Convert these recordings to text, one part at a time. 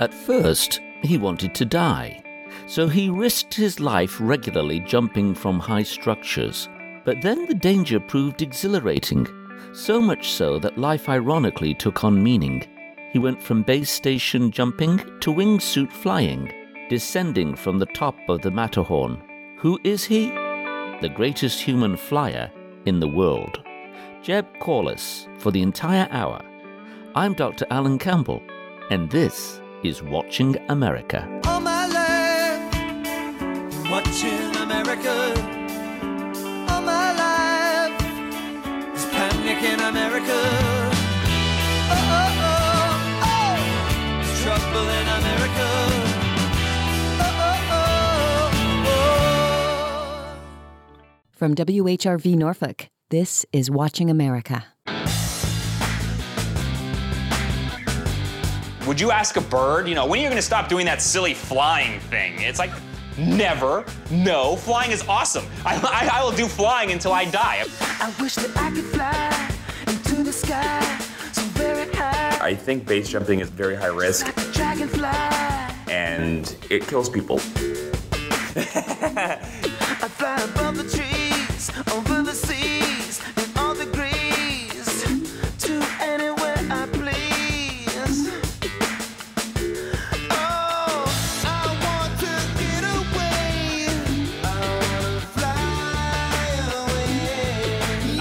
At first, he wanted to die, so he risked his life regularly jumping from high structures. But then the danger proved exhilarating, so much so that life ironically took on meaning. He went from base station jumping to wingsuit flying, descending from the top of the Matterhorn. Who is he? The greatest human flyer in the world. Jeb Corliss for the entire hour. I'm Dr. Alan Campbell, and this is Watching America. All my life, watching America. All my life, there's panic in America. Oh, oh, oh, oh, there's trouble in America. Oh, oh, oh, oh. From WHRV Norfolk, this is Watching America. Would you ask a bird, you know, when are you going to stop doing that silly flying thing? It's like, never. No, flying is awesome. I, I, I will do flying until I die. I wish that I could fly into the sky so very high. I think base jumping is very high risk Like a dragonfly. and it kills people.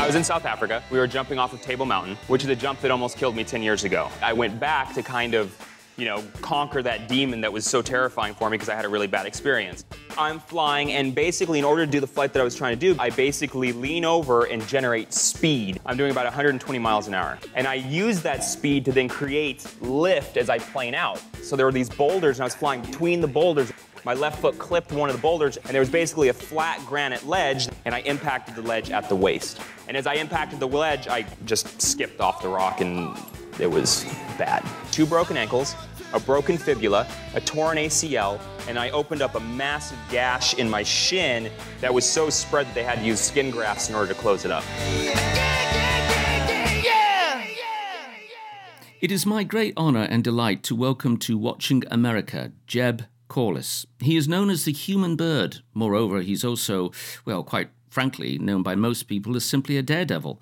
was in South Africa. We were jumping off of Table Mountain, which is a jump that almost killed me 10 years ago. I went back to kind of, you know, conquer that demon that was so terrifying for me because I had a really bad experience. I'm flying, and basically, in order to do the flight that I was trying to do, I basically lean over and generate speed. I'm doing about 120 miles an hour. And I use that speed to then create lift as I plane out. So there were these boulders, and I was flying between the boulders. My left foot clipped one of the boulders, and there was basically a flat granite ledge, and I impacted the ledge at the waist. And as I impacted the ledge, I just skipped off the rock, and it was bad. Two broken ankles, a broken fibula, a torn ACL, and I opened up a massive gash in my shin that was so spread that they had to use skin grafts in order to close it up. It is my great honor and delight to welcome to Watching America Jeb Corliss. He is known as the human bird. Moreover, he's also, well, quite frankly, known by most people as simply a daredevil.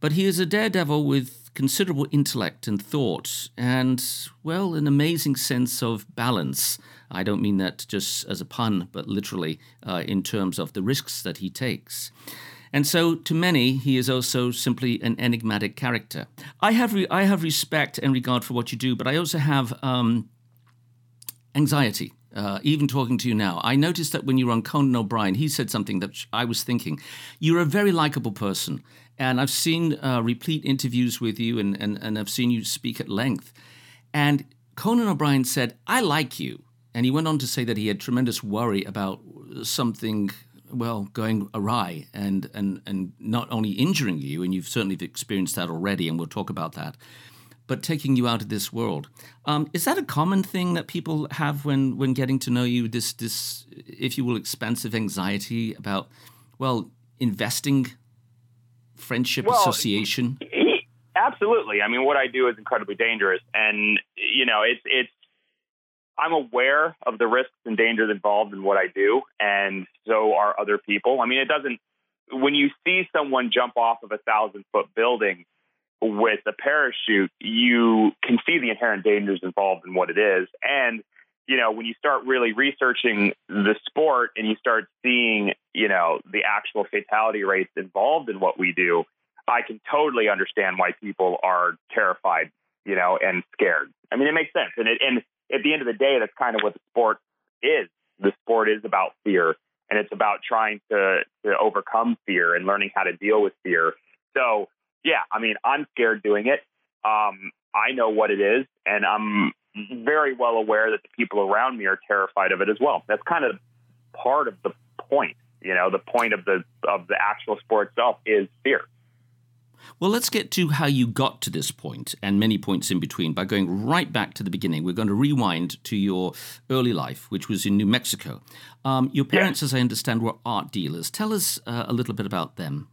But he is a daredevil with considerable intellect and thought, and, well, an amazing sense of balance. I don't mean that just as a pun, but literally uh, in terms of the risks that he takes. And so, to many, he is also simply an enigmatic character. I have re- I have respect and regard for what you do, but I also have um, anxiety. Uh, even talking to you now, I noticed that when you were on Conan O'Brien, he said something that I was thinking. You're a very likable person, and I've seen uh, replete interviews with you, and, and, and I've seen you speak at length. And Conan O'Brien said, I like you. And he went on to say that he had tremendous worry about something, well, going awry and, and, and not only injuring you, and you've certainly experienced that already, and we'll talk about that, but taking you out of this world. Um, is that a common thing that people have when, when getting to know you? This, this, if you will, expansive anxiety about, well, investing, friendship, Well, association? Absolutely. I mean, what I do is incredibly dangerous, and you know, it's it's. I'm aware of the risks and dangers involved in what I do, and so are other people. I mean, it doesn't. When you see someone jump off of a thousand foot building with a parachute, you can see the inherent dangers involved in what it is, and you know, when you start really researching the sport and you start seeing, you know, the actual fatality rates involved in what we do, I can totally understand why people are terrified, you know, and scared. I mean, it makes sense. And it, and at the end of the day, that's kind of what the sport is. The sport is about fear, and it's about trying to to overcome fear and learning how to deal with fear. So, yeah, I mean, I'm scared doing it. Um, I know what it is, and I'm very well aware that the people around me are terrified of it as well. That's kind of part of the point. You know, the point of the of the actual sport itself is fear. Well, let's get to how you got to this point and many points in between by going right back to the beginning. We're going to rewind to your early life, which was in New Mexico. Um, your parents, as I understand, were art dealers. Tell us uh, a little bit about them.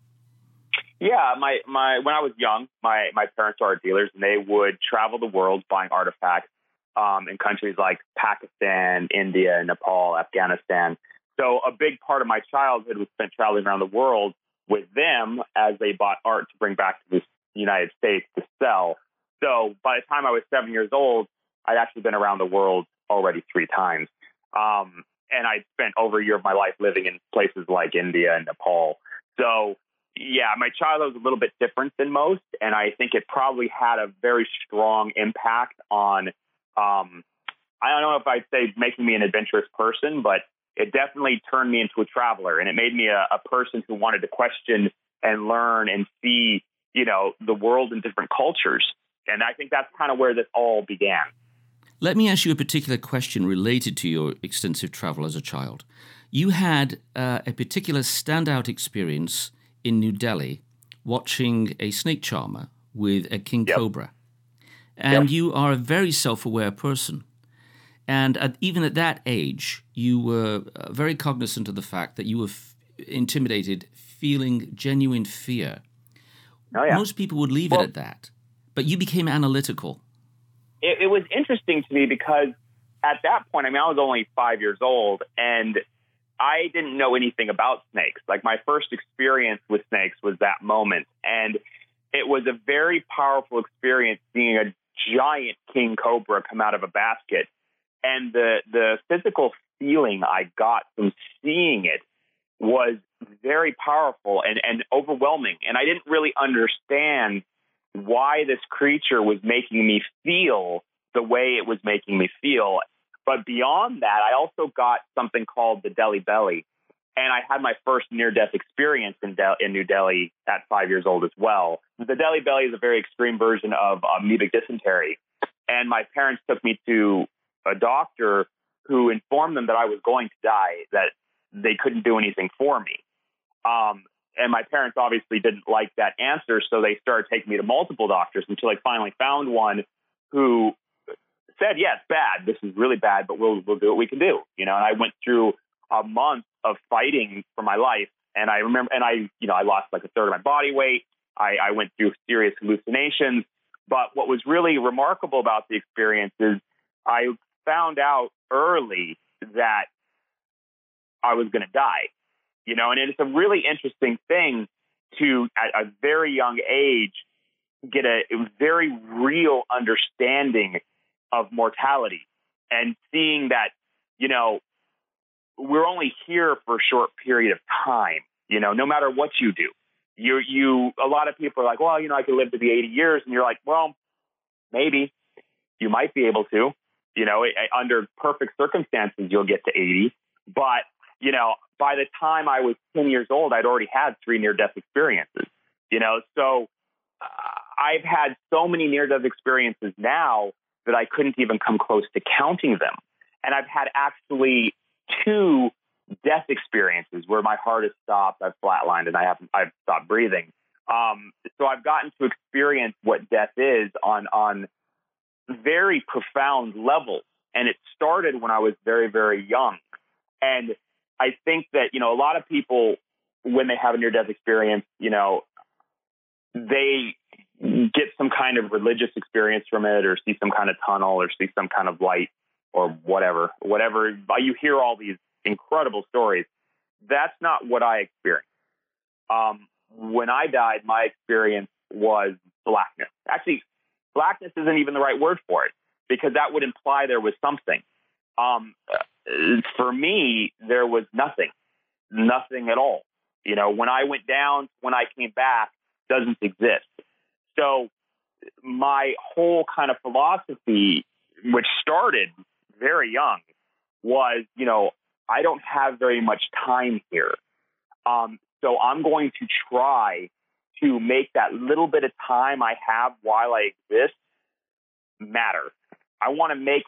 Yeah, my my when I was young, my my parents art dealers, and they would travel the world buying artifacts um, in countries like Pakistan, India, Nepal, Afghanistan. So a big part of my childhood was spent traveling around the world with them as they bought art to bring back to the United States to sell. So by the time I was seven years old, I'd actually been around the world already three times. Um, and I'd spent over a year of my life living in places like India and Nepal. So yeah, my childhood was a little bit different than most, and I think it probably had a very strong impact on. Um, I don't know if I'd say making me an adventurous person, but it definitely turned me into a traveler, and it made me a, a person who wanted to question and learn and see, you know, the world in different cultures. And I think that's kind of where this all began. Let me ask you a particular question related to your extensive travel as a child. You had uh, a particular standout experience in New Delhi watching a snake charmer with a king Yep. cobra. And Yep. you are a very self aware person. And at, even at that age, you were uh, very cognizant of the fact that you were f- intimidated, feeling genuine fear. Oh yeah. Most people would leave Well- it at that. But you became analytical. it, it was interesting to me because at that point, I mean, I was only five years old and I didn't know anything about snakes. Like my first experience with snakes was that moment. And it was a very powerful experience seeing a giant king cobra come out of a basket. And the, the physical feeling I got from seeing it was very powerful and, and overwhelming. And I didn't really understand why this creature was making me feel the way it was making me feel. But beyond that, I also got something called the Delhi Belly. And I had my first near death experience in, Del- in New Delhi at five years old as well. The Delhi Belly is a very extreme version of amoebic dysentery. And my parents took me to a doctor who informed them that I was going to die, that they couldn't do anything for me. Um, and my parents obviously didn't like that answer, so they started taking me to multiple doctors until I finally found one who said, "Yeah, it's bad. This is really bad, but we'll we'll do what we can do." You know, and I went through a month of fighting for my life, and I remember, and I, you know, I lost like a third of my body weight. I, I went through serious hallucinations. But what was really remarkable about the experience is I found out early that I was going to die you know, and it's a really interesting thing to, at a very young age, get a very real understanding of mortality and seeing that, you know, we're only here for a short period of time, you know, no matter what you do. You, you, a lot of people are like, well, you know, I could live to be 80 years. And you're like, well, maybe you might be able to, you know, under perfect circumstances, you'll get to 80. But, you know, by the time I was 10 years old, I'd already had three near death experiences, you know, so uh, I've had so many near death experiences now that I couldn't even come close to counting them. And I've had actually two death experiences where my heart has stopped, I've flatlined, and I haven't, I've stopped breathing. Um, so I've gotten to experience what death is on, on very profound levels. And it started when I was very, very young. And I think that, you know, a lot of people, when they have a near death experience, you know, they get some kind of religious experience from it or see some kind of tunnel or see some kind of light or whatever, whatever. You hear all these incredible stories. That's not what I experienced. Um, when I died, my experience was blackness. Actually, blackness isn't even the right word for it because that would imply there was something. Um, for me, there was nothing, nothing at all. You know, when I went down, when I came back, doesn't exist. So my whole kind of philosophy, which started very young, was, you know, I don't have very much time here. Um, so I'm going to try to make that little bit of time I have while I exist matter. I want to make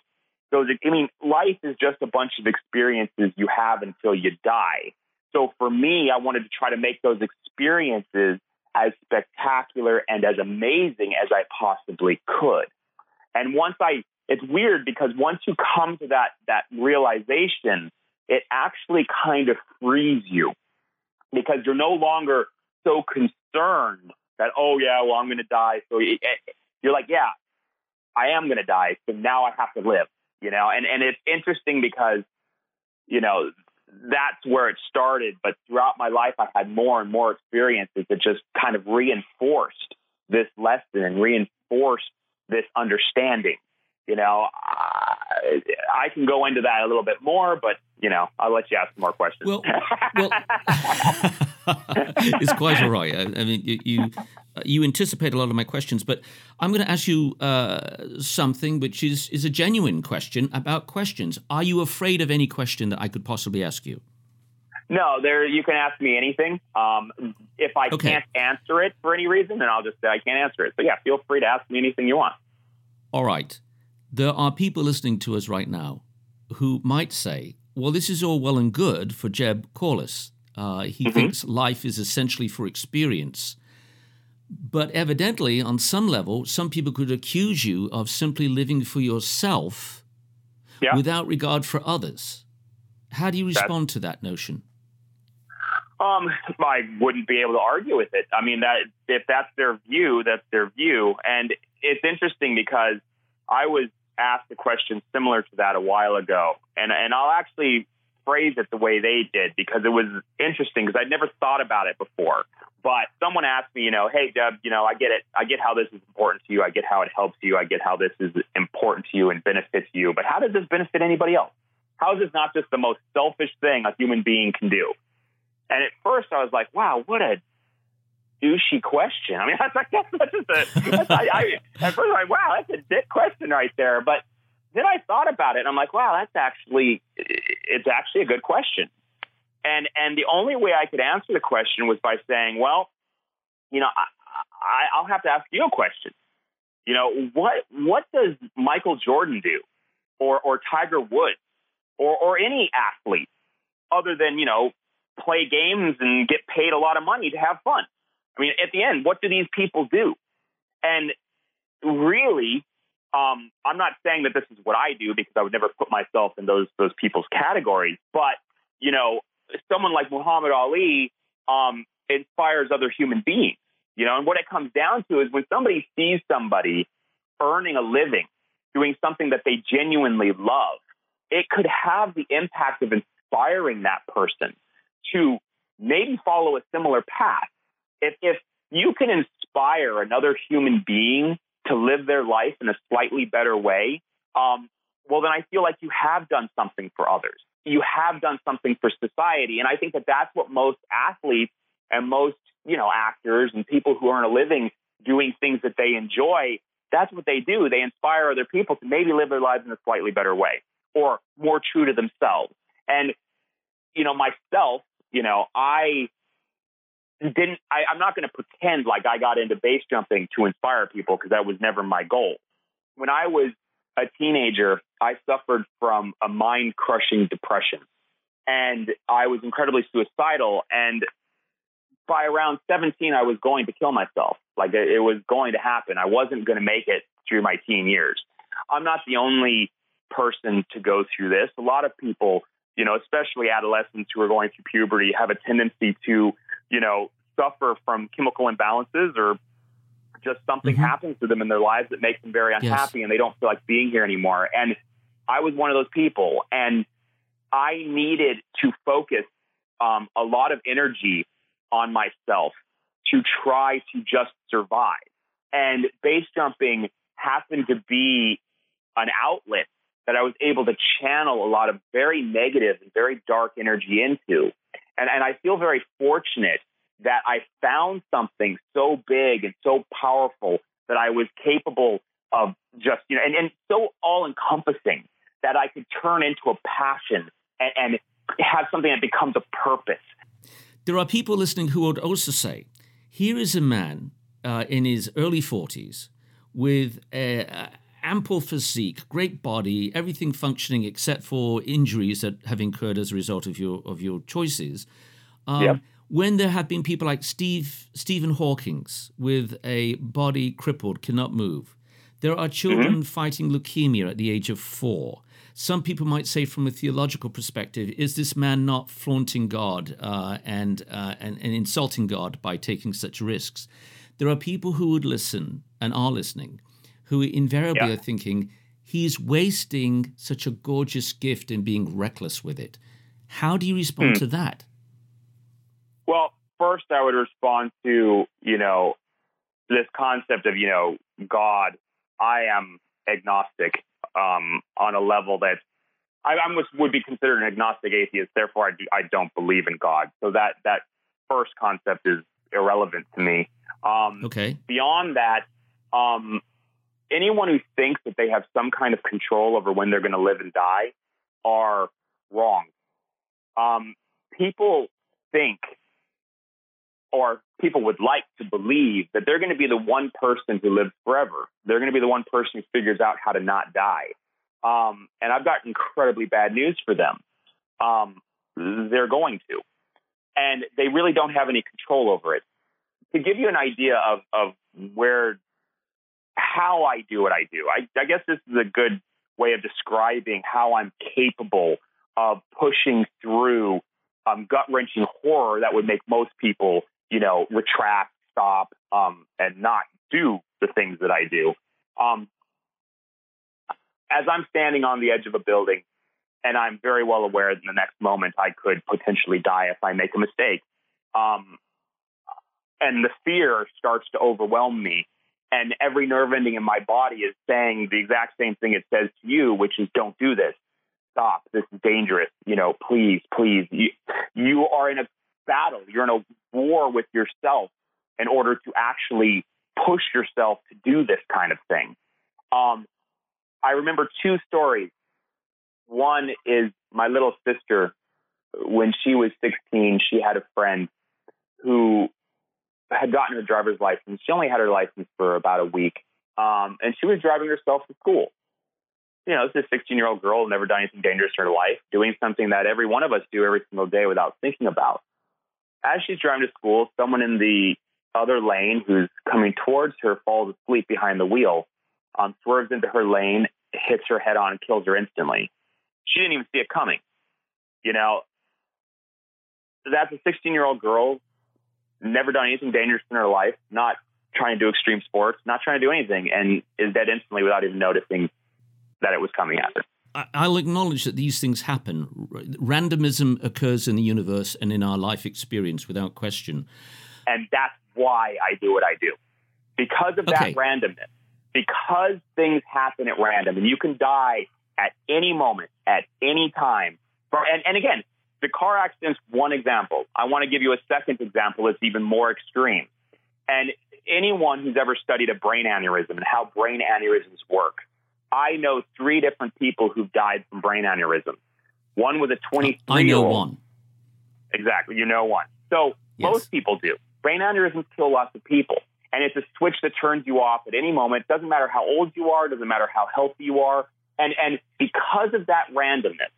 those, I mean, life is just a bunch of experiences you have until you die. So for me, I wanted to try to make those experiences as spectacular and as amazing as I possibly could. And once I, it's weird because once you come to that, that realization, it actually kind of frees you because you're no longer so concerned that, oh, yeah, well, I'm going to die. So eh, you're like, yeah, I am going to die, so now I have to live. You know, and and it's interesting because, you know, that's where it started. But throughout my life, I've had more and more experiences that just kind of reinforced this lesson and reinforced this understanding. You know, I, I can go into that a little bit more, but you know, I'll let you ask more questions. Well, well it's quite all right. I, I mean, you, you you anticipate a lot of my questions, but I'm going to ask you uh, something which is is a genuine question about questions. Are you afraid of any question that I could possibly ask you? No, there you can ask me anything. Um, if I Okay. can't answer it for any reason, then I'll just say I can't answer it. So yeah, feel free to ask me anything you want. All right. There are people listening to us right now who might say, well, this is all well and good for Jeb Corliss. Uh, he thinks life is essentially for experience. But evidently, on some level, some people could accuse you of simply living for yourself Yeah. without regard for others. How do you respond to that notion? Um, I wouldn't be able to argue with it. I mean, that if that's their view, that's their view. And it's interesting because I was asked a question similar to that a while ago, and and I'll actually phrase it the way they did because it was interesting because I'd never thought about it before. But someone asked me, you know, hey Jeb, you know, I get it, I get how this is important to you, I get how it helps you, I get how this is important to you and benefits you, but how does this benefit anybody else? How is this not just the most selfish thing a human being can do? And at first, I was like, "Wow, what a douchey question." I mean, that's like that's, that's just a. That's, I, I, at first, I'm like, "Wow, that's a dick question right there." But then I thought about it, and I'm like, "Wow, that's actually it's actually a good question." And and the only way I could answer the question was by saying, "Well, you know, I, I, I'll have to ask you a question. You know, what what does Michael Jordan do, or or Tiger Woods, or or any athlete, other than you know play games and get paid a lot of money to have fun. I mean, at the end, what do these people do? And really, um, I'm not saying that this is what I do because I would never put myself in those those people's categories. But you know, someone like Muhammad Ali um, inspires other human beings. You know, and what it comes down to is when somebody sees somebody earning a living doing something that they genuinely love, it could have the impact of inspiring that person to maybe follow a similar path. If, if you can inspire another human being to live their life in a slightly better way, um, well, then I feel like you have done something for others. You have done something for society. And I think that that's what most athletes and most, you know, actors and people who earn a living doing things that they enjoy, that's what they do. They inspire other people to maybe live their lives in a slightly better way or more true to themselves. And, you know, myself, you know, I didn't, I, I'm not going to pretend like I got into base jumping to inspire people because that was never my goal. When I was a teenager, I suffered from a mind crushing depression and I was incredibly suicidal. And by around 17, I was going to kill myself. Like it, it was going to happen. I wasn't going to make it through my teen years. I'm not the only person to go through this. A lot of people, you know, especially adolescents who are going through puberty, have a tendency to, you know, suffer from chemical imbalances or just something Mhm. happens to them in their lives that makes them very unhappy and they don't feel like being here anymore. And I was one of those people. And I needed to focus um, a lot of energy on myself to try to just survive. And base jumping happened to be an outlet that I was able to channel a lot of very negative and very dark energy into. And, and I feel very fortunate that I found something so big and so powerful that I was capable of just, you know, and, and so all encompassing that I could turn into a passion and, and have something that becomes a purpose. There are people listening who would also say, here is a man uh, in his early 40s with a, ample physique, great body, everything functioning except for injuries that have incurred as a result of your of your choices. Um. When there have been people like Steve Stephen Hawking's with a body crippled, cannot move. There are children fighting leukemia at the age of four. Some people might say, from a theological perspective, is this man not flaunting God uh, and, uh, and and insulting God by taking such risks? There are people who would listen and are listening, who invariably Yeah. are thinking he's wasting such a gorgeous gift and being reckless with it. How do you respond Hmm. to that? Well, first I would respond to, you know, this concept of, you know, God. I am agnostic um, on a level that I, I would be considered an agnostic atheist. Therefore, I, do, I don't believe in God. So that that first concept is irrelevant to me. Um, Okay. beyond that, um, anyone who thinks that they have some kind of control over when they're going to live and die are wrong. Um, people think, or people would like to believe, that they're going to be the one person who lives forever. They're going to be the one person who figures out how to not die. Um, and I've got incredibly bad news for them. Um, they're going to. And they really don't have any control over it to give you an idea of, of where how I do what I do, I, I guess this is a good way of describing how I'm capable of pushing through um, gut wrenching horror that would make most people, you know, retract, stop, um, and not do the things that I do. Um, as I'm standing on the edge of a building, and I'm very well aware that in the next moment I could potentially die if I make a mistake. Um, and the fear starts to overwhelm me. And every nerve ending in my body is saying the exact same thing it says to you, which is don't do this. Stop. This is dangerous. You know, please, please. You, you are in a battle. You're in a war with yourself in order to actually push yourself to do this kind of thing. Um, I remember two stories. One is my little sister, when she was 16, she had a friend who had gotten her driver's license. She only had her license for about a week. Um, and she was driving herself to school. You know, this is a 16 year old girl, never done anything dangerous in her life, doing something that every one of us do every single day without thinking about. As she's driving to school, someone in the other lane who's coming towards her falls asleep behind the wheel, um, swerves into her lane, hits her head on, and kills her instantly. She didn't even see it coming. You know, that's a 16 year old girl never done anything dangerous in her life, not trying to do extreme sports, not trying to do anything, and is dead instantly without even noticing that it was coming at her. I'll acknowledge that these things happen. Randomism occurs in the universe and in our life experience without question. And that's why I do what I do. Because of Okay. that randomness, because things happen at random, and you can die at any moment, at any time. And, and again, the car accident's one example. I want to give you a second example that's even more extreme. And anyone who's ever studied a brain aneurysm and how brain aneurysms work, I know three different people who've died from brain aneurysm. One was a 23 I know one. Exactly. You know one. So Yes. most people do. Brain aneurysms kill lots of people. And it's a switch that turns you off at any moment. It Doesn't matter how old you are, doesn't matter how healthy you are. And and because of that randomness,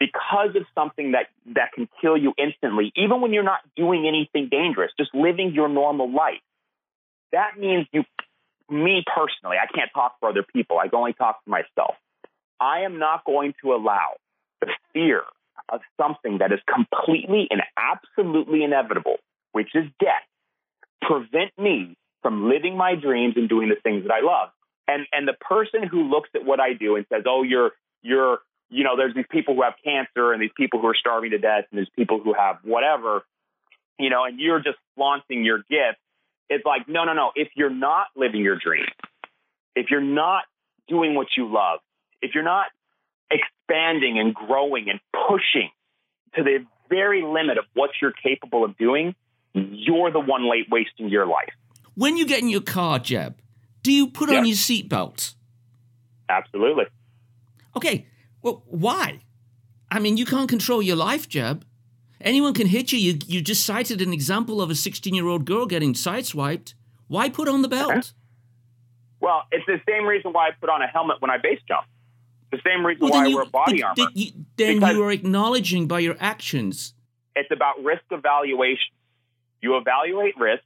because of something that, that can kill you instantly, even when you're not doing anything dangerous, just living your normal life, that means you me personally, I can't talk for other people. I can only talk for myself. I am not going to allow the fear of something that is completely and absolutely inevitable, which is death, prevent me from living my dreams and doing the things that I love. And and the person who looks at what I do and says, "Oh, you're you're you know, there's these people who have cancer and these people who are starving to death and there's people who have whatever, you know, and you're just flaunting your gift." It's like, no, no, no. If you're not living your dream, if you're not doing what you love, if you're not expanding and growing and pushing to the very limit of what you're capable of doing, you're the one late wasting your life. When you get in your car, Jeb, do you put Yeah. on your seatbelt? Absolutely. Okay, well, why? I mean, you can't control your life, Jeb. Anyone can hit you. You, you just cited an example of a 16 year old girl getting sideswiped. Why put on the belt? Uh-huh. Well, it's the same reason why I put on a helmet when I base jump. The same reason Well, why I wear body armor. you, then you are acknowledging by your actions. it's about risk evaluation. You evaluate risk.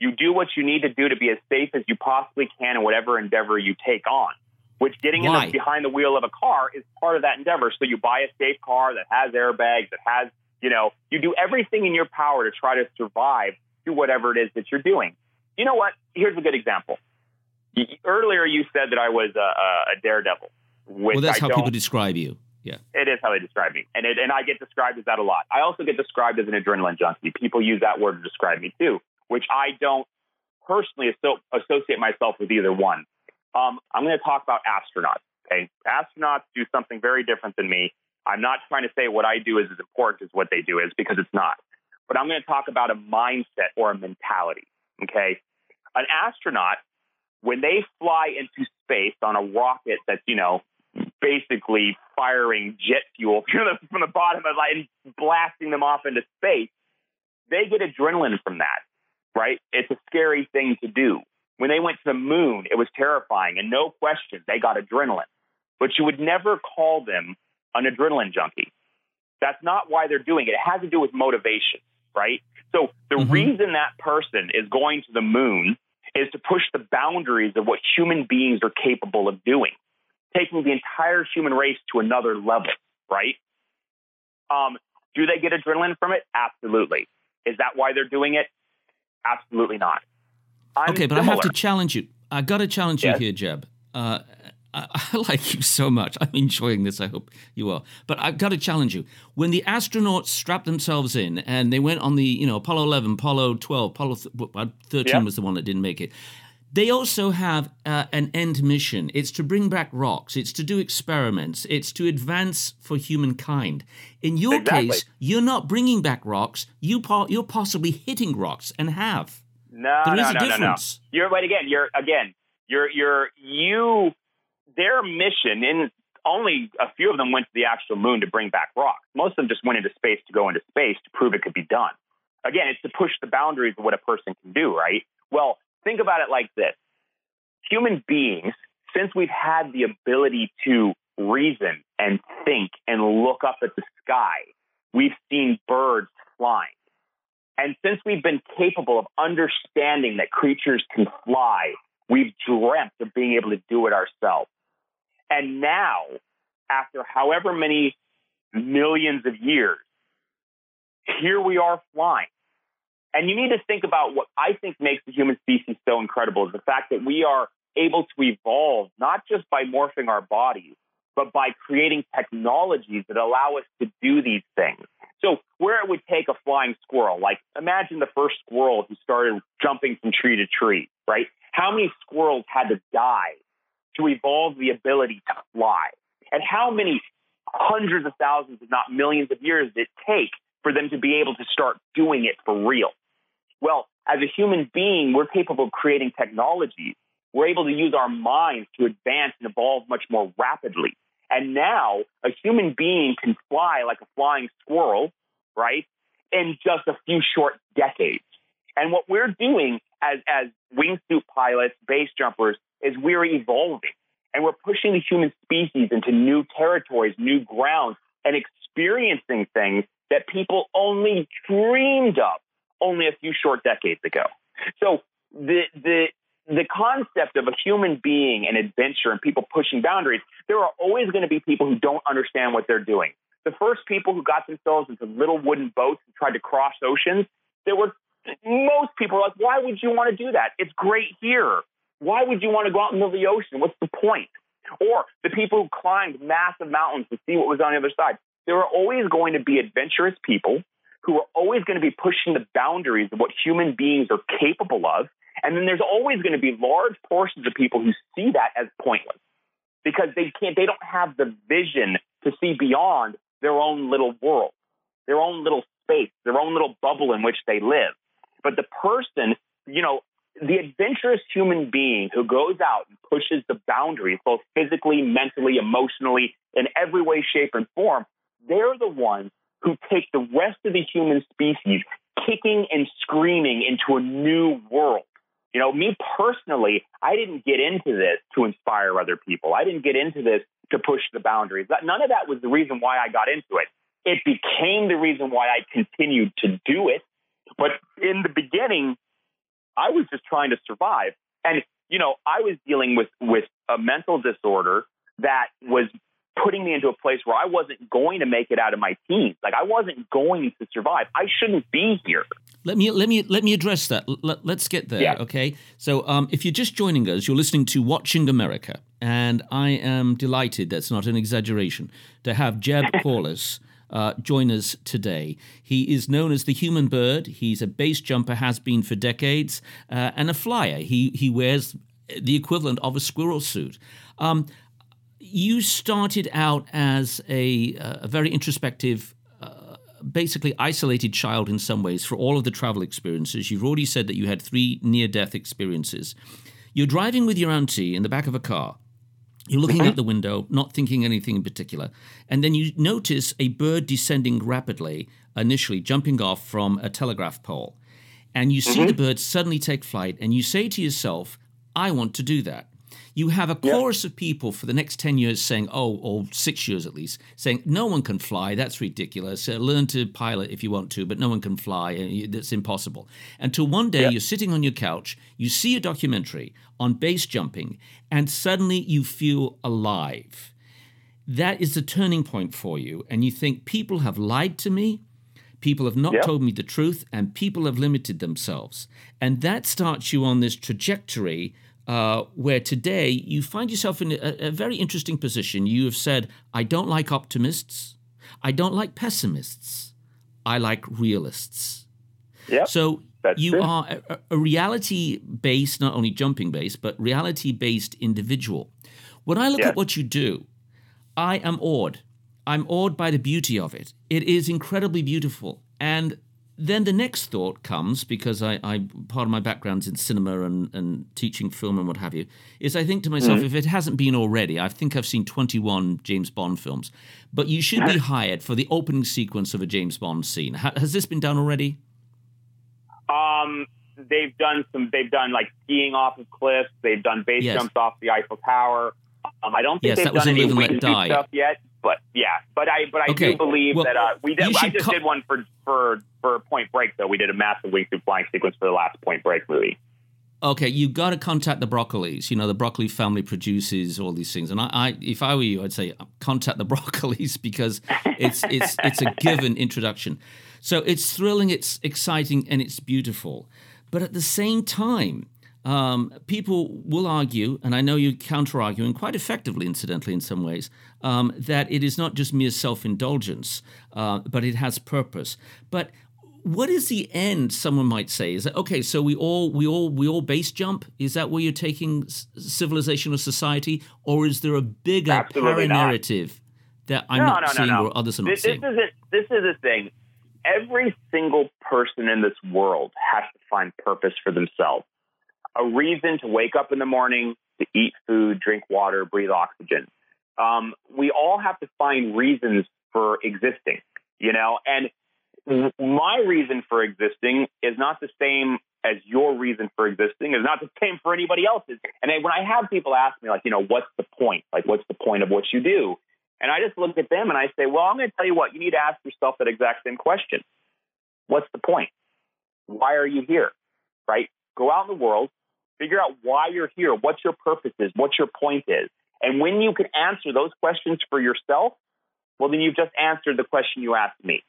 You do what you need to do to be as safe as you possibly can in whatever endeavor you take on. Which getting in the, behind the wheel of a car is part of that endeavor. So you buy a safe car that has airbags, that has, you know, you do everything in your power to try to survive through whatever it is that you're doing. You know what? Here's a good example. Earlier, you said that I was a, a- daredevil. Which well, that's I how don't- people describe you. Yeah. It is how they describe me, and it, and I get described as that a lot. I also get described as an adrenaline junkie. People use that word to describe me too, which I don't personally asso- associate myself with either one. Um, I'm going to talk about astronauts. Okay, astronauts do something very different than me. I'm not trying to say what I do is as important as what they do is because it's not. But I'm going to talk about a mindset or a mentality. Okay, an astronaut when they fly into space on a rocket that's you know basically firing jet fuel from the, from the bottom of and blasting them off into space, they get adrenaline from that, right? It's a scary thing to do. When they went to the moon, it was terrifying, and no question, they got adrenaline. But you would never call them an adrenaline junkie. That's not why they're doing it. It has to do with motivation, right? So the Mhm. reason that person is going to the moon is to push the boundaries of what human beings are capable of doing taking the entire human race to another level, right? Um, do they get adrenaline from it? Absolutely. Is that why they're doing it? Absolutely not. I'm okay, but I have to challenge you. I got to challenge Yes. you here, Jeb. Uh, I, I like you so much. I'm enjoying this. I hope you are. But I've got to challenge you. When the astronauts strapped themselves in and they went on the, you know, Apollo 11, Apollo 12, Apollo th- uh, 13 Yeah. was the one that didn't make it. They also have uh, an end mission. It's to bring back rocks. It's to do experiments. It's to advance for humankind. In your Exactly. case, you're not bringing back rocks. You po- you're possibly hitting rocks and have. No, There no, is a no, no, no. difference. You're but again, you're again, you're you're you their mission and only a few of them went to the actual moon to bring back rocks. Most of them just went into space to go into space to prove it could be done. Again, it's to push the boundaries of what a person can do, right? Well, think about it like this. Human beings, since we've had the ability to reason and think and look up at the sky, we've seen birds flying. And since we've been capable of understanding that creatures can fly, we've dreamt of being able to do it ourselves. And now, after however many millions of years, here we are flying. And you need to think about what I think makes the human species so incredible is the fact that we are able to evolve not just by morphing our bodies, but by creating technologies that allow us to do these things. So where it would take a flying squirrel, like imagine the first squirrel who started jumping from tree to tree, right? How many squirrels had to die to evolve the ability to fly? And how many hundreds of thousands, if not millions of years did it take for them to be able to start doing it for real? Well, as a human being, we're capable of creating technologies. We're able to use our minds to advance and evolve much more rapidly. And now a human being can fly like a flying squirrel, right, in just a few short decades. And what we're doing as, as wingsuit pilots, base jumpers, is we're evolving and we're pushing the human species into new territories, new grounds, and experiencing things that people only dreamed of only a few short decades ago. So the the the concept of a human being and adventure and people pushing boundaries, there are always going to be people who don't understand what they're doing. The first people who got themselves into little wooden boats and tried to cross oceans, there were most people like, why would you want to do that? It's great here. Why would you want to go out in the middle of the ocean? What's the point? Or the people who climbed massive mountains to see what was on the other side. There are always going to be adventurous people who are always going to be pushing the boundaries of what human beings are capable of. And then there's always going to be large portions of people who see that as pointless because they can't, they don't have the vision to see beyond their own little world, their own little space, their own little bubble in which they live. But the person, you know, the adventurous human being who goes out and pushes the boundaries, both physically, mentally, emotionally, in every way, shape, and form, they're the ones who take the rest of the human species kicking and screaming into a new world. You know, me personally, I didn't get into this to inspire other people. I didn't get into this to push the boundaries. None of that was the reason why I got into it. It became the reason why I continued to do it. But in the beginning, I was just trying to survive. And, you know, I was dealing with, with a mental disorder that was putting me into a place where I wasn't going to make it out of my teens. Like I wasn't going to survive. I shouldn't be here. Let me let me let me address that. Let, us get there, Yeah. okay? So, um, if you're just joining us, you're listening to Watching America, and I am delighted. That's not an exaggeration to have Jeb Corliss uh, join us today. He is known as the Human Bird. He's a base jumper, has been for decades, uh, and a flyer. He he wears the equivalent of a squirrel suit. Um, you started out as a, uh, a very introspective uh, basically isolated child in some ways for all of the travel experiences. You've already said that you had three near death experiences. You're driving with your auntie in the back of a car. You're looking mm-hmm. out the window, not thinking anything in particular. And then you notice a bird descending rapidly, initially jumping off from a telegraph pole. And you see mm-hmm. the bird suddenly take flight, and you say to yourself, I want to do that. You have a chorus of people for the next 10 years saying, oh, or six years at least, saying, no one can fly. That's ridiculous. Uh, learn to pilot if you want to, but no one can fly. and you- That's impossible. Until one day you're sitting on your couch, you see a documentary on base jumping, and suddenly you feel alive. That is the turning point for you. And you think, people have lied to me. People have not Yeah. told me the truth, and people have limited themselves. And that starts you on this trajectory uh, where today you find yourself in a, a very interesting position. You have said, I don't like optimists, I don't like pessimists, I like realists. Yep. So That's you true. are a, a reality based, not only jumping based, but reality based individual. When I look at what you do, I am awed. I'm awed by the beauty of it. It is incredibly beautiful. And then the next thought comes because I, I part of my background's in cinema and, and teaching film and what have you, is I think to myself, if it hasn't been already, I think I've seen 21 James Bond films, but you should be hired for the opening sequence of a James Bond scene. Ha- has this been done already? Um, they've done some. They've done like skiing off of cliffs. They've done base Yes. jumps off the Eiffel Tower. Um, I don't think Yes, they've that done any Live and Let wingsuit Die. stuff yet. But yeah, but I but I Okay, do believe well, that uh, we did. I just co- did one for for for Point Break though. We did a massive wingsuit flying sequence for the last Point Break movie. Okay, you got to contact the Broccolis. You know, the Broccoli family produces all these things, and I, I, if I were you, I'd say contact the Broccolis because it's it's it's a given introduction. So it's thrilling, it's exciting, and it's beautiful. But at the same time, um, people will argue, and I know you counter argue, and quite effectively, incidentally, in some ways, um, that it is not just mere self indulgence, uh, but it has purpose. But what is the end? Someone might say is that okay? So we all we all we all base jump. Is that where you're taking s- civilization or society, or is there a bigger Absolutely narrative that I'm no, not no, seeing no. or others are not this, seeing? This is a, This is the thing. Every single person in this world has to find purpose for themselves. A reason to wake up in the morning, to eat food, drink water, breathe oxygen. Um, we all have to find reasons for existing, you know, and my reason for existing is not the same as your reason for existing is not the same for anybody else's. And when I have people ask me, like, you know, what's the point? Like, what's the point of what you do? And I just look at them and I say, well, I'm going to tell you what, you need to ask yourself that exact same question. What's the point? Why are you here? Right? Go out in the world, figure out why you're here, what your purpose is, what your point is. And when you can answer those questions for yourself, well, then you've just answered the question you asked me.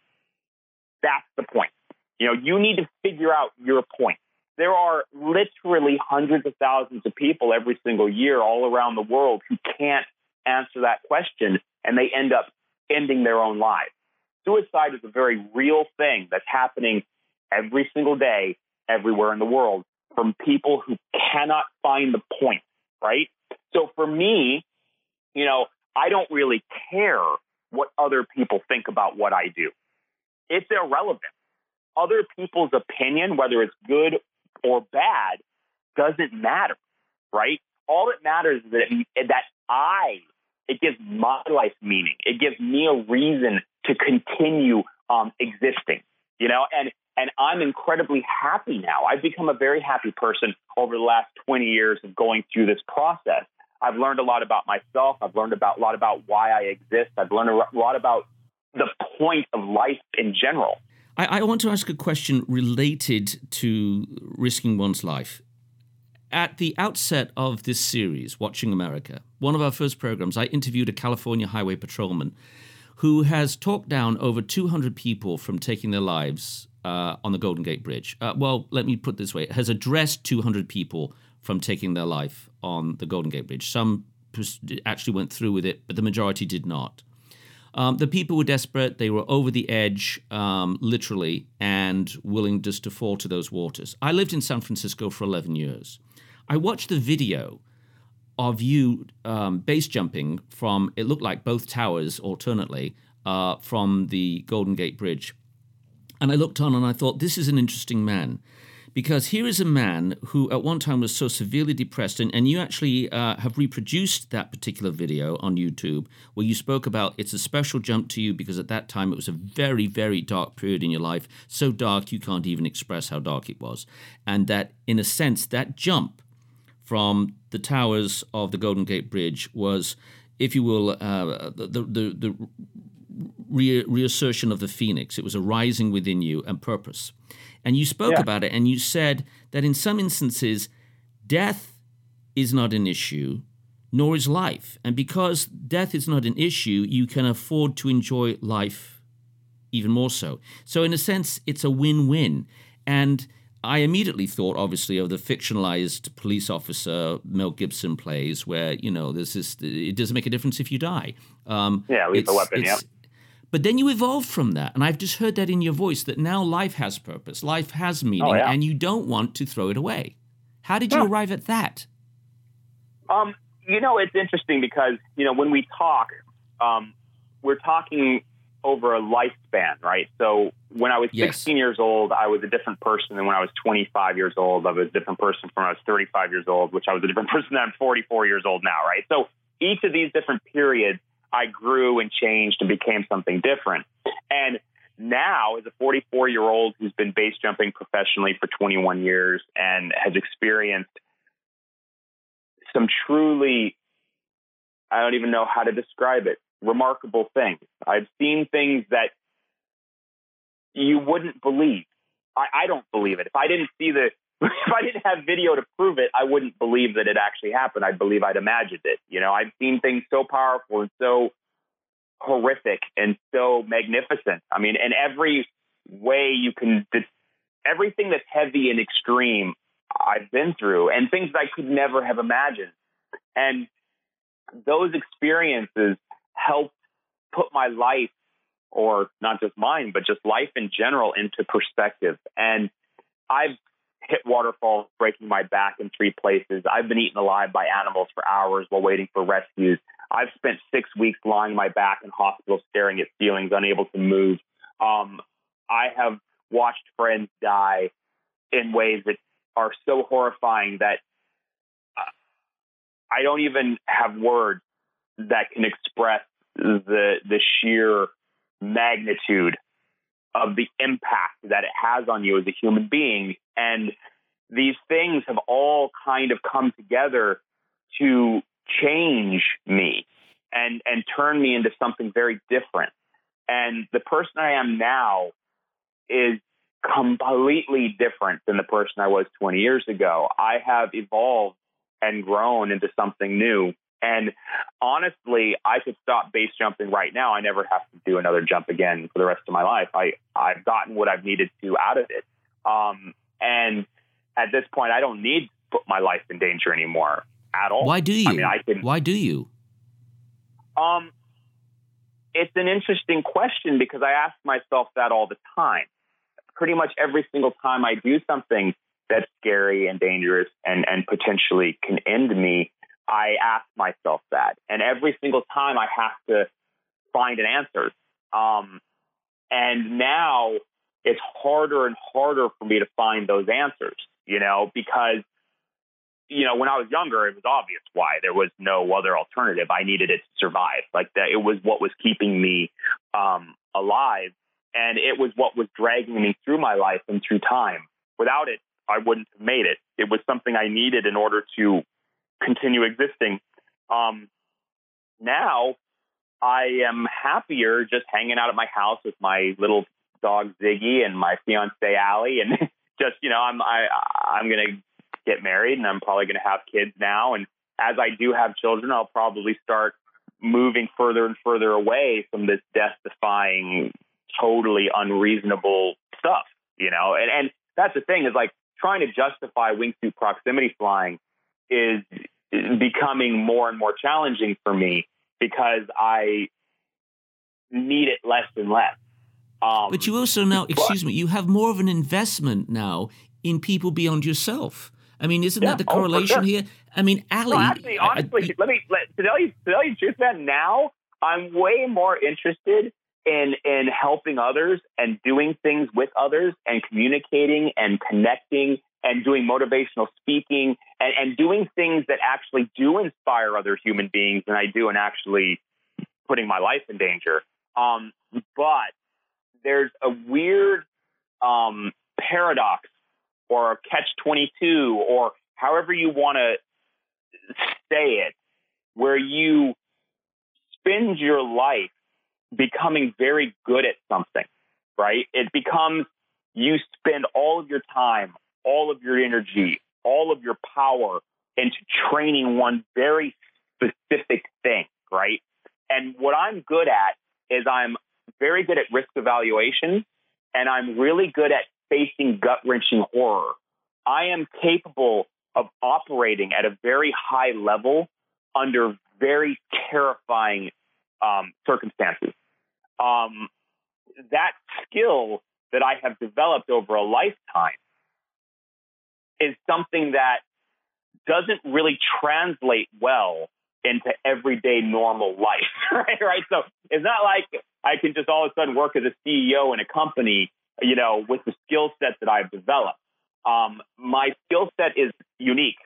That's the point. You know, you need to figure out your point. There are literally hundreds of thousands of people every single year all around the world who can't answer that question and they end up ending their own lives. Suicide is a very real thing that's happening every single day, everywhere in the world, from people who cannot find the point, right? So for me, you know, I don't really care what other people think about what I do. It's irrelevant. Other people's opinion, whether it's good or bad, doesn't matter, right? All that matters is that, it, that I, it gives my life meaning. It gives me a reason to continue um, existing, you know, and, and I'm incredibly happy now. I've become a very happy person over the last 20 years of going through this process. I've learned a lot about myself. I've learned about a lot about why I exist. I've learned a lot about the point of life in general. I, I want to ask a question related to risking one's life. at the outset of this series, Watching America, one of our first programs, I interviewed a California highway patrolman who has talked down over 200 people from taking their lives uh, on the Golden Gate Bridge. Uh, well, let me put this way: it has addressed 200 people from taking their life on the Golden Gate Bridge. Some actually went through with it, but the majority did not. Um, the people were desperate. They were over the edge, um, literally, and willing just to fall to those waters. I lived in San Francisco for 11 years. I watched the video of you um, base jumping from, it looked like both towers alternately, uh, from the Golden Gate Bridge. And I looked on and I thought, this is an interesting man. Because here is a man who at one time was so severely depressed, and, and you actually uh, have reproduced that particular video on YouTube where you spoke about it's a special jump to you because at that time it was a very, very dark period in your life. So dark you can't even express how dark it was. And that, in a sense, that jump from the towers of the Golden Gate Bridge was, if you will, uh, the, the, the, re- reassertion of the phoenix. It was a rising within you and purpose. And you spoke Yeah. about it and you said that in some instances, death is not an issue, nor is life. And because death is not an issue, you can afford to enjoy life even more so. So, in a sense, it's a win win. And I immediately thought, obviously, of the fictionalized police officer Mel Gibson plays, where, you know, this is, it doesn't make a difference if you die. Um, Yeah, Lethal Weapon, it's- But then you evolved from that. And I've just heard that in your voice that now life has purpose, life has meaning, Oh, yeah. and you don't want to throw it away. How did you Yeah. arrive at that? Um, you know, it's interesting because you know when we talk, um, we're talking over a lifespan, right? So when I was Yes. 16 years old, I was a different person than when I was 25 years old. I was a different person from when I was 35 years old, which I was a different person than I'm 44 years old now, right? So each of these different periods, I grew and changed and became something different. And now, as a 44 year old who's been base jumping professionally for 21 years and has experienced some truly, I don't even know how to describe it, remarkable things. I've seen things that you wouldn't believe. I, I don't believe it. If I didn't see the, if I didn't have video to prove it, I wouldn't believe that it actually happened. I'd believe I'd imagined it. You know, I've seen things so powerful and so horrific and so magnificent. I mean, in every way you can, everything that's heavy and extreme, I've been through, and things that I could never have imagined. And those experiences helped put my life, or not just mine, but just life in general, into perspective. And I've hit waterfalls, breaking my back in three places. I've been eaten alive by animals for hours while waiting for rescues. I've spent six weeks lying my back in hospital, staring at ceilings, unable to move. Um, I have watched friends die in ways that are so horrifying that uh, I don't even have words that can express the the sheer magnitude of the impact that it has on you as a human being. And these things have all kind of come together to change me and and turn me into something very different. And the person I am now is completely different than the person I was 20 years ago. I have evolved and grown into something new. And honestly, I could stop base jumping right now. I never have to do another jump again for the rest of my life. I, I've gotten what I've needed to out of it. Um, and at this point, I don't need to put my life in danger anymore at all. Why do you? I mean, I can. Why do you? Um, it's an interesting question because I ask myself that all the time. Pretty much every single time I do something that's scary and dangerous and, and potentially can end me, I ask myself that. And every single time I have to find an answer. Um, and now it's harder and harder for me to find those answers, you know, because you know, when I was younger, it was obvious why there was no other alternative. I needed it to survive. Like that, it was what was keeping me um, alive, and it was what was dragging me through my life and through time. Without it, I wouldn't have made it. It was something I needed in order to continue existing. Um, now, I am happier just hanging out at my house with my little dog Ziggy and my fiance Allie, and just you know, I'm I I'm gonna get married, and I'm probably to have kids now. And as I do have children, I'll probably start moving further and further away from this death-defying, totally unreasonable stuff. You know, and and that's the thing is like trying to justify wingsuit proximity flying is becoming more and more challenging for me because I need it less and less. Um, But you also now, excuse me, you have more of an investment now in people beyond yourself. I mean, isn't Yeah, that the oh, correlation sure. here? I mean, Ali. No, actually, I- I- honestly, let me let, to tell you to tell you the truth, man. Now I'm way more interested in in helping others and doing things with others and communicating and connecting and doing motivational speaking and, and doing things that actually do inspire other human beings than I do in actually putting my life in danger. Um, but there's a weird um, paradox or catch 22 or however you want to say it, where you spend your life becoming very good at something, right? It becomes you spend all of your time, all of your energy, all of your power into training one very specific thing, right? And what I'm good at is I'm very good at risk evaluation and I'm really good at facing gut wrenching horror. I am capable of operating at a very high level under very terrifying um, circumstances. Um, that skill that I have developed over a lifetime is something that doesn't really translate well into everyday normal life, right? Right. So it's not like I can just all of a sudden work as a CEO in a company, you know, with the skill set that I've developed. Um, my skill set is unique.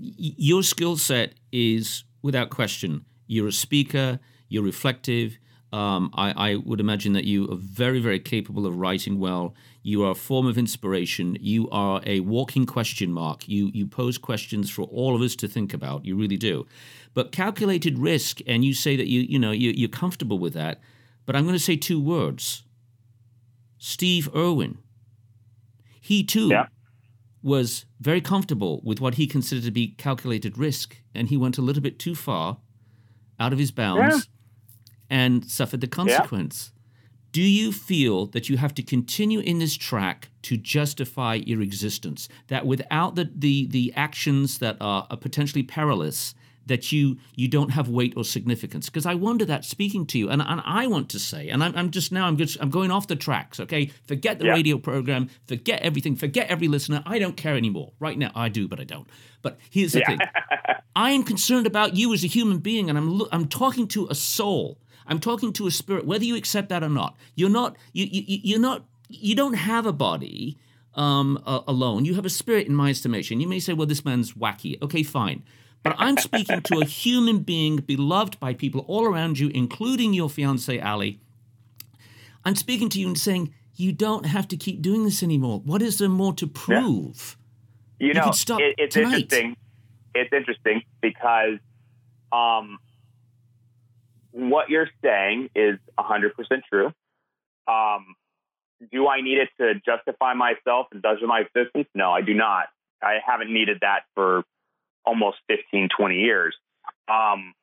your skill set is without question. You're a speaker. You're reflective. Um, I, I would imagine that you are very, very capable of writing well. You are a form of inspiration. You are a walking question mark. You you pose questions for all of us to think about. You really do. But calculated risk, and you say that you you know you, you're comfortable with that. But I'm going to say two words. Steve Irwin. He too Yeah. was very comfortable with what he considered to be calculated risk, and he went a little bit too far out of his bounds and suffered the consequence. Do you feel that you have to continue in this track to justify your existence? That without the, the, the actions that are, are potentially perilous, that you you don't have weight or significance? Because I wonder that speaking to you, and, and I want to say, and I'm, I'm just now I'm just I'm going off the tracks. Okay, forget the Yeah. radio program, forget everything, forget every listener. I don't care anymore. Right now, I do, but I don't. But here's the thing: I am concerned about you as a human being, and I'm I'm talking to a soul. I'm talking to a spirit, whether you accept that or not. You're not you, you you- you're not you don't have a body um, a- alone. You have a spirit, in my estimation. You may say, "Well, this man's wacky." Okay, fine. But I'm speaking to a human being beloved by people all around you, including your fiance Ali. I'm speaking to you and saying, you don't have to keep doing this anymore. What is there more to prove? You know, could stop it, it's tonight. interesting. It's interesting because um, what you're saying is 100% true. Um, do I need it to justify myself and justify my existence? No, I do not. I haven't needed that for almost 15, 20 years. Um,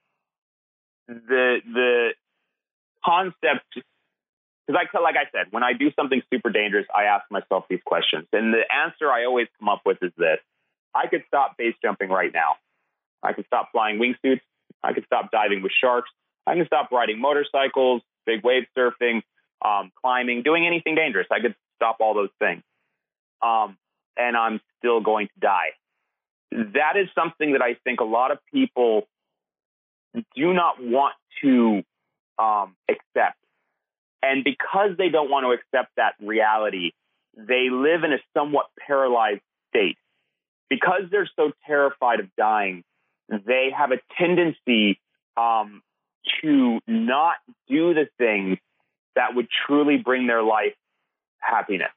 the the concept, because I like I said, when I do something super dangerous, I ask myself these questions, and the answer I always come up with is this: I could stop base jumping right now. I could stop flying wingsuits. I could stop diving with sharks. I can stop riding motorcycles, big wave surfing, um, climbing, doing anything dangerous. I could stop all those things. Um, and I'm still going to die. That is something that I think a lot of people do not want to um, accept. And because they don't want to accept that reality, they live in a somewhat paralyzed state. Because they're so terrified of dying, they have a tendency um, to not do the things that would truly bring their life happiness.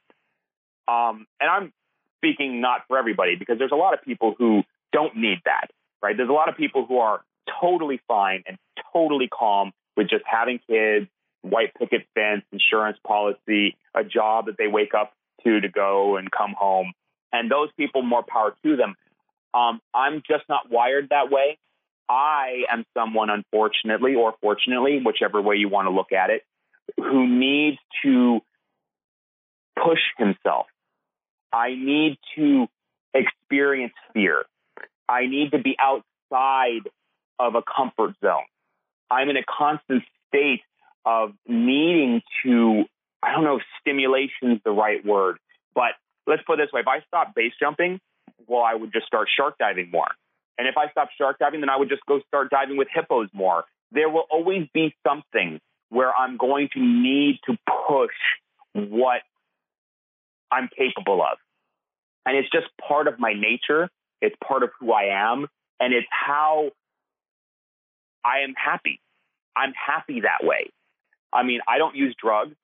Um, and I'm speaking not for everybody because there's a lot of people who don't need that, right? There's a lot of people who are totally fine and totally calm with just having kids, white picket fence, insurance policy, a job that they wake up to to go and come home. and those people more power to them. Um, I'm just not wired that way. I am someone, unfortunately or fortunately, whichever way you want to look at it, who needs to push himself. I need to experience fear. I need to be outside of a comfort zone. I'm in a constant state of needing to, I don't know if stimulation is the right word, but let's put it this way. If I stopped base jumping, well, I would just start shark diving more. And if I stopped shark diving, then I would just go start diving with hippos more. There will always be something where I'm going to need to push what I'm capable of. And it's just part of my nature. It's part of who I am. And it's how I am happy. I'm happy that way. I mean, I don't use drugs.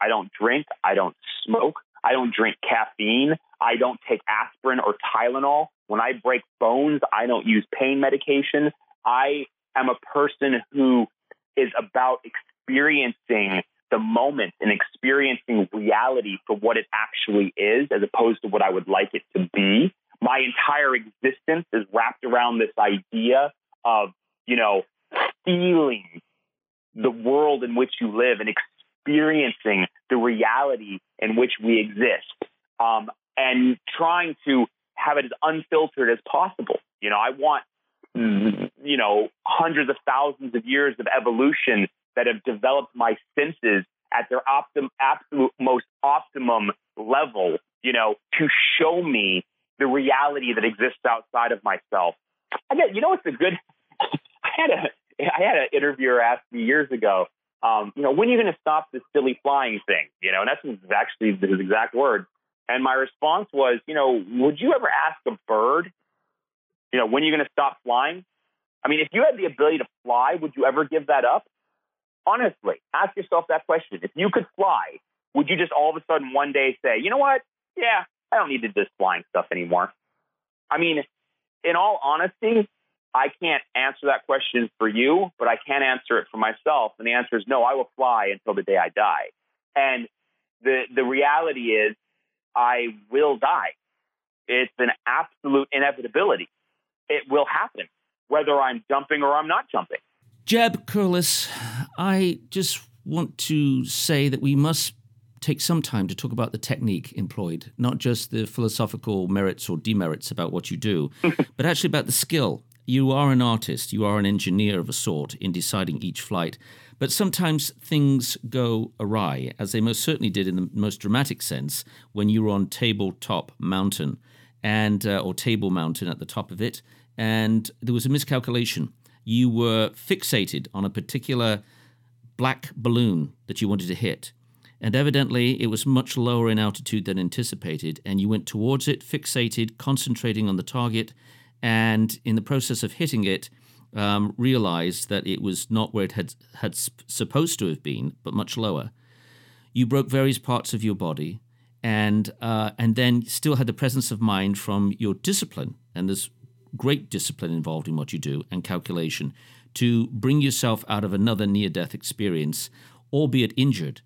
I don't drink. I don't smoke. I don't drink caffeine. I don't take aspirin or Tylenol. When I break bones, I don't use pain medication. I am a person who is about experiencing the moment and experiencing reality for what it actually is as opposed to what I would like it to be. My entire existence is wrapped around this idea of, you know, feeling the world in which you live and experiencing the reality in which we exist um, and trying to have it as unfiltered as possible. You know, I want, you know, hundreds of thousands of years of evolution that have developed my senses at their optim- absolute most optimum level, you know, to show me the reality that exists outside of myself. I get, you know, it's a good. I had a I had an interviewer ask me years ago, um, you know, when are you going to stop this silly flying thing? You know, and that's actually his exact words. And my response was, you know, would you ever ask a bird, you know, when are you going to stop flying? I mean, if you had the ability to fly, would you ever give that up? Honestly, ask yourself that question. If you could fly, would you just all of a sudden one day say, you know what? Yeah, I don't need to do this flying stuff anymore. I mean, in all honesty, I can't answer that question for you, but I can answer it for myself. And the answer is no, I will fly until the day I die. And the the reality is I will die. It's an absolute inevitability. It will happen, whether I'm jumping or I'm not jumping. Jeb Corliss, I just want to say that we must take some time to talk about the technique employed, not just the philosophical merits or demerits about what you do, but actually about the skill. You are an artist, you are an engineer of a sort in deciding each flight, but sometimes things go awry, as they most certainly did in the most dramatic sense when you were on Tabletop Mountain and uh, or Table Mountain at the top of it, and there was a miscalculation. You were fixated on a particular black balloon that you wanted to hit. And evidently, it was much lower in altitude than anticipated, and you went towards it, fixated, concentrating on the target, and in the process of hitting it, um, realized that it was not where it had, had sp- supposed to have been, but much lower. You broke various parts of your body, and uh, and then still had the presence of mind from your discipline, and there's great discipline involved in what you do and calculation to bring yourself out of another near-death experience, albeit injured.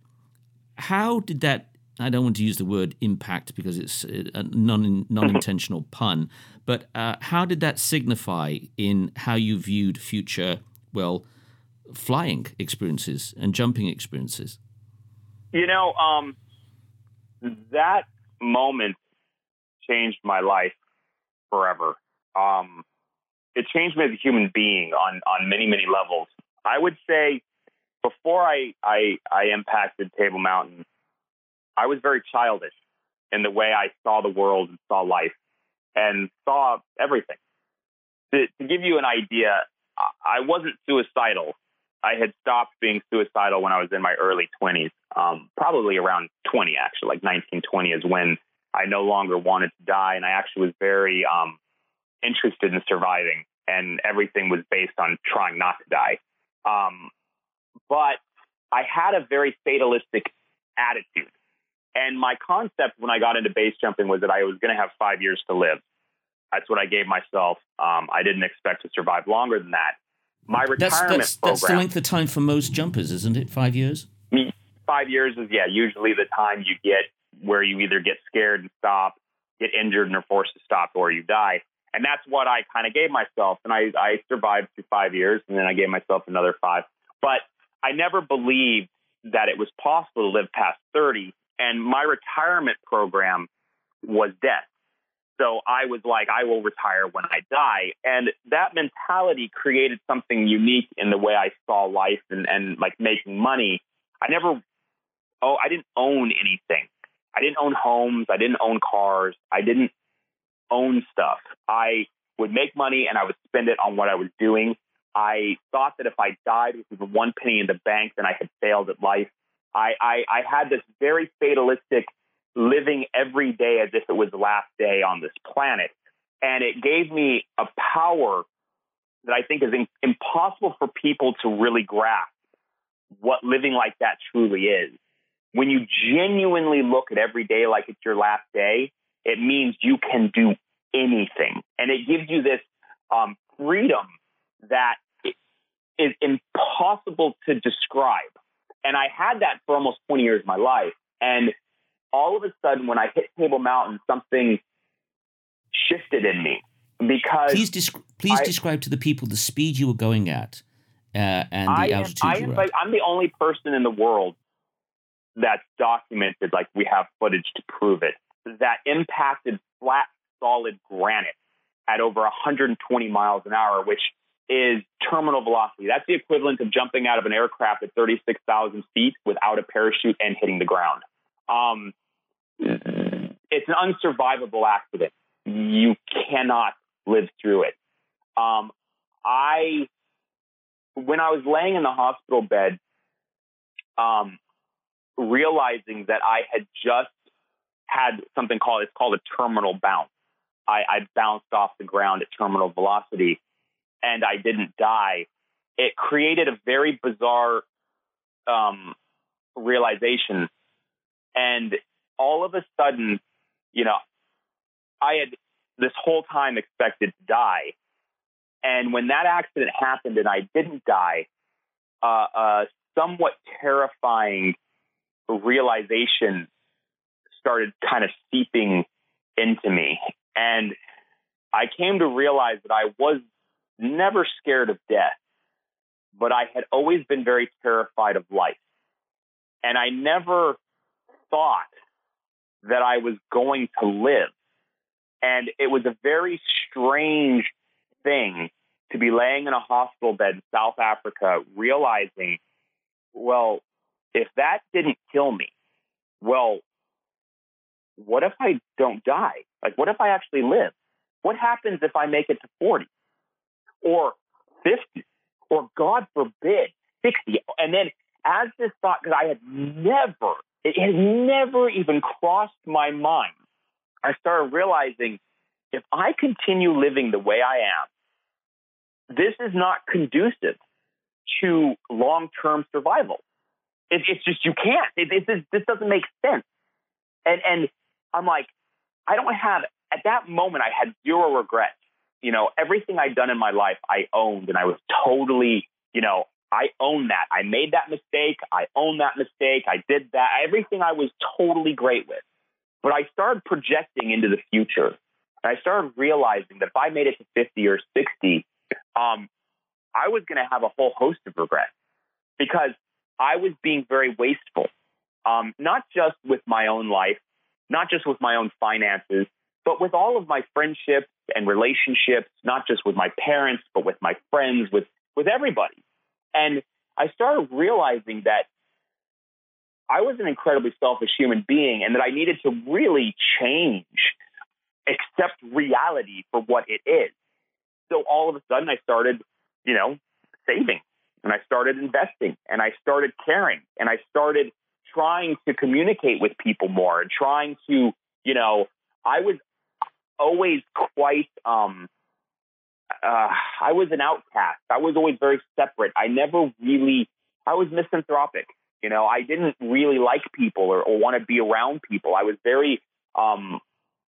How did that? I don't want to use the word impact because it's a non non-intentional pun, but uh, how did that signify in how you viewed future, well, flying experiences and jumping experiences? You know, um, that moment changed my life forever. Um, it changed me as a human being on on many many levels. I would say before I I, I impacted Table Mountain, I was very childish in the way I saw the world and saw life and saw everything. To, to give you an idea, I wasn't suicidal. I had stopped being suicidal when I was in my early 20s, um, probably around 20, actually, like 1920 is when I no longer wanted to die. And I actually was very um, interested in surviving, and everything was based on trying not to die. Um, but I had a very fatalistic attitude. And my concept when I got into base jumping was that I was going to have five years to live. That's what I gave myself. Um, I didn't expect to survive longer than that. My retirement That's, that's, program. that's the length of time for most jumpers, isn't it? Five years? five years is yeah usually the time you get where you either get scared and stop get injured and are forced to stop or you die. And that's what I kind of gave myself. And I, I survived through five years and then I gave myself another five. But I never believed that it was possible to live past 30. And my retirement program was death. So I was like, I will retire when I die. And that mentality created something unique in the way I saw life and, and like making money. I never, oh, I didn't own anything. I didn't own homes. I didn't own cars. I didn't own stuff. I would make money and I would spend it on what I was doing. I thought that if I died with one penny in the bank, then I had failed at life. I, I, I had this very fatalistic living every day as if it was the last day on this planet. And it gave me a power that I think is in, impossible for people to really grasp what living like that truly is. When you genuinely look at every day like it's your last day, it means you can do anything. And it gives you this um, freedom that is impossible to describe. And I had that for almost 20 years of my life. And all of a sudden, when I hit Table Mountain, something shifted in me because. Please, desc- please I- describe to the people the speed you were going at uh, and the I am, altitude I am, like. I'm the only person in the world that's documented, like we have footage to prove it, that impacted flat, solid granite at over 120 miles an hour, which is terminal velocity. That's the equivalent of jumping out of an aircraft at 36,000 feet without a parachute and hitting the ground. Um, it's an unsurvivable accident. You cannot live through it. Um, I, when I was laying in the hospital bed, um, realizing that I had just had something called it's called a terminal bounce. I, I bounced off the ground at terminal velocity, and I didn't die. It created a very bizarre um, realization, and all of a sudden, you know, I had this whole time expected to die, and when that accident happened and I didn't die, uh, a somewhat terrifying realization started kind of seeping into me. And I came to realize that I was never scared of death, but I had always been very terrified of life. And I never thought that I was going to live. And it was a very strange thing to be laying in a hospital bed in South Africa, realizing, well, if that didn't kill me, well, what if I don't die? Like, what if I actually live? What happens if I make it to 40 or 50 or God forbid 60? And then as this thought, because I had never, it had never even crossed my mind, I started realizing if I continue living the way I am, this is not conducive to long term survival. It, it's just, you can't. It, it, this, this doesn't make sense. And, and I'm like, I don't have, at that moment, I had zero regrets. You know, everything I'd done in my life, I owned, and I was totally, you know, I own that. I made that mistake. I own that mistake. I did that. Everything I was totally great with. But I started projecting into the future. And I started realizing that if I made it to 50 or 60, um, I was going to have a whole host of regrets because I was being very wasteful, um, not just with my own life, not just with my own finances, but with all of my friendships and relationships, not just with my parents, but with my friends, with, with everybody. And I started realizing that I was an incredibly selfish human being and that I needed to really change, accept reality for what it is. So all of a sudden I started, you know, saving and I started investing and I started caring and I started trying to communicate with people more and trying to, you know, I was always quite um uh I was an outcast. I was always very separate. I never really I was misanthropic. You know, I didn't really like people or, or want to be around people. I was very um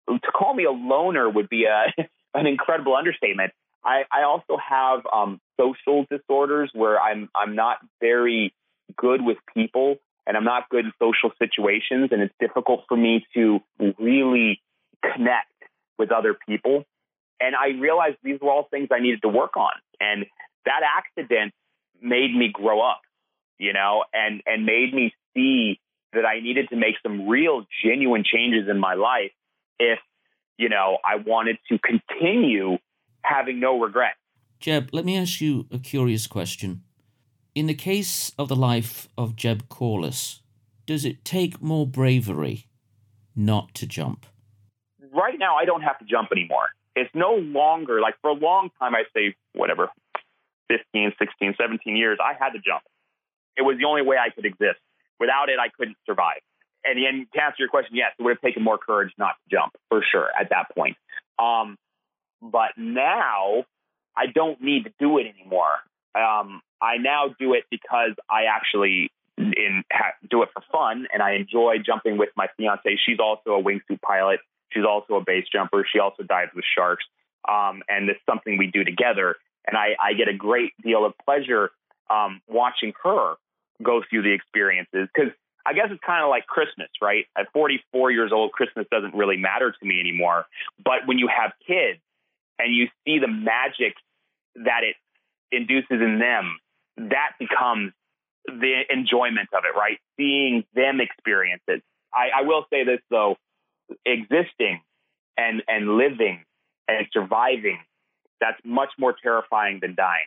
to call me a loner would be a an incredible understatement. I, I also have um, social disorders where I'm I'm not very good with people and I'm not good in social situations, and it's difficult for me to really connect with other people. And I realized these were all things I needed to work on. And that accident made me grow up, you know, and, and made me see that I needed to make some real genuine changes in my life if, you know, I wanted to continue having no regrets. Jeb, let me ask you a curious question. In the case of the life of Jeb Corliss, does it take more bravery not to jump? Right now, I don't have to jump anymore. It's no longer like for a long time, I say, whatever, 15, 16, 17 years, I had to jump. It was the only way I could exist. Without it, I couldn't survive. And, and to answer your question, yes, it would have taken more courage not to jump for sure at that point. Um, but now I don't need to do it anymore. Um, I now do it because I actually in ha- do it for fun, and I enjoy jumping with my fiance. She's also a wingsuit pilot. She's also a base jumper. She also dives with sharks, um, and it's something we do together. And I, I get a great deal of pleasure um, watching her go through the experiences because I guess it's kind of like Christmas, right? At 44 years old, Christmas doesn't really matter to me anymore. But when you have kids and you see the magic that it induces in them, that becomes the enjoyment of it, right? Seeing them experience it. I, I will say this though, existing and and living and surviving, that's much more terrifying than dying.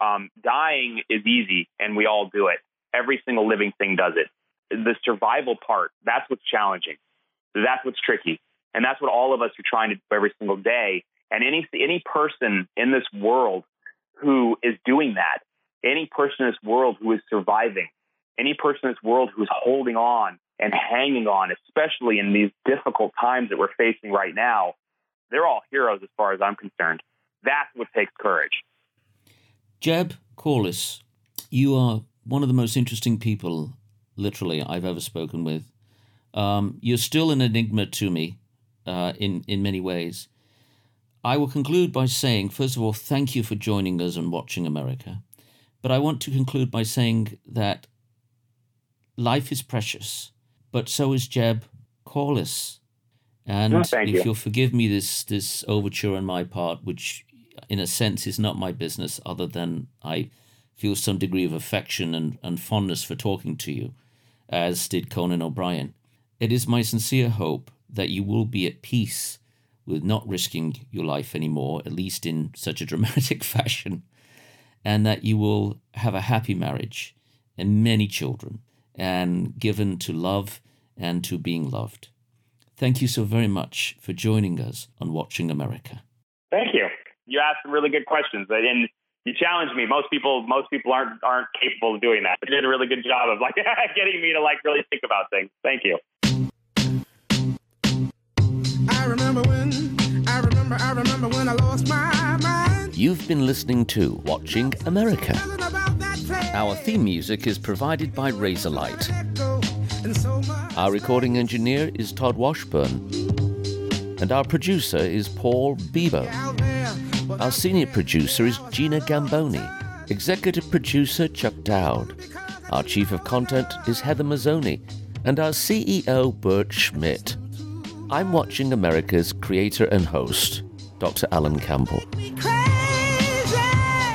Um, dying is easy, and we all do it. Every single living thing does it. The survival part, that's what's challenging. That's what's tricky. And that's what all of us are trying to do every single day. And any any person in this world who is doing that, any person in this world who is surviving, any person in this world who's holding on and hanging on, especially in these difficult times that we're facing right now, they're all heroes as far as I'm concerned. That's what takes courage. Jeb Corliss, you are one of the most interesting people, literally, I've ever spoken with. Um, you're still an enigma to me uh, in, in many ways. I will conclude by saying, first of all, thank you for joining us and watching America. But I want to conclude by saying that life is precious, but so is Jeb Corliss. And Oh, if you. you'll forgive me this this overture on my part, which in a sense is not my business, other than I feel some degree of affection and, and fondness for talking to you, as did Conan O'Brien. It is my sincere hope that you will be at peace with not risking your life anymore, at least in such a dramatic fashion, and that you will have a happy marriage and many children, and given to love and to being loved. Thank you so very much for joining us on Watching America. Thank you. You asked some really good questions, and you challenged me. Most people, most people aren't aren't capable of doing that. You did a really good job of like getting me to like really think about things. Thank you. I remember when, I remember, I remember when I lost my mind. You've been listening to Watching America. Our theme music is provided by Razorlight. Our recording engineer is Todd Washburn. And our producer is Paul. But Our senior producer is Gina Gamboni. Executive producer Chuck Dowd. Our chief of content is Heather Mazzoni. And our CEO Bert Schmidt. I'm watching America's creator and host, Dr. Alan Campbell.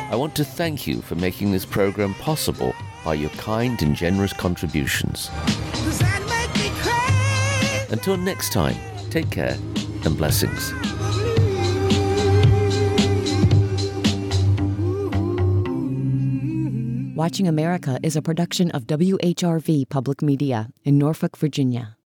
Crazy. I want to thank you for making this program possible by your kind and generous contributions. Does that make me crazy? Until next time, take care and blessings. Watching America is a production of WHRV Public Media in Norfolk, Virginia.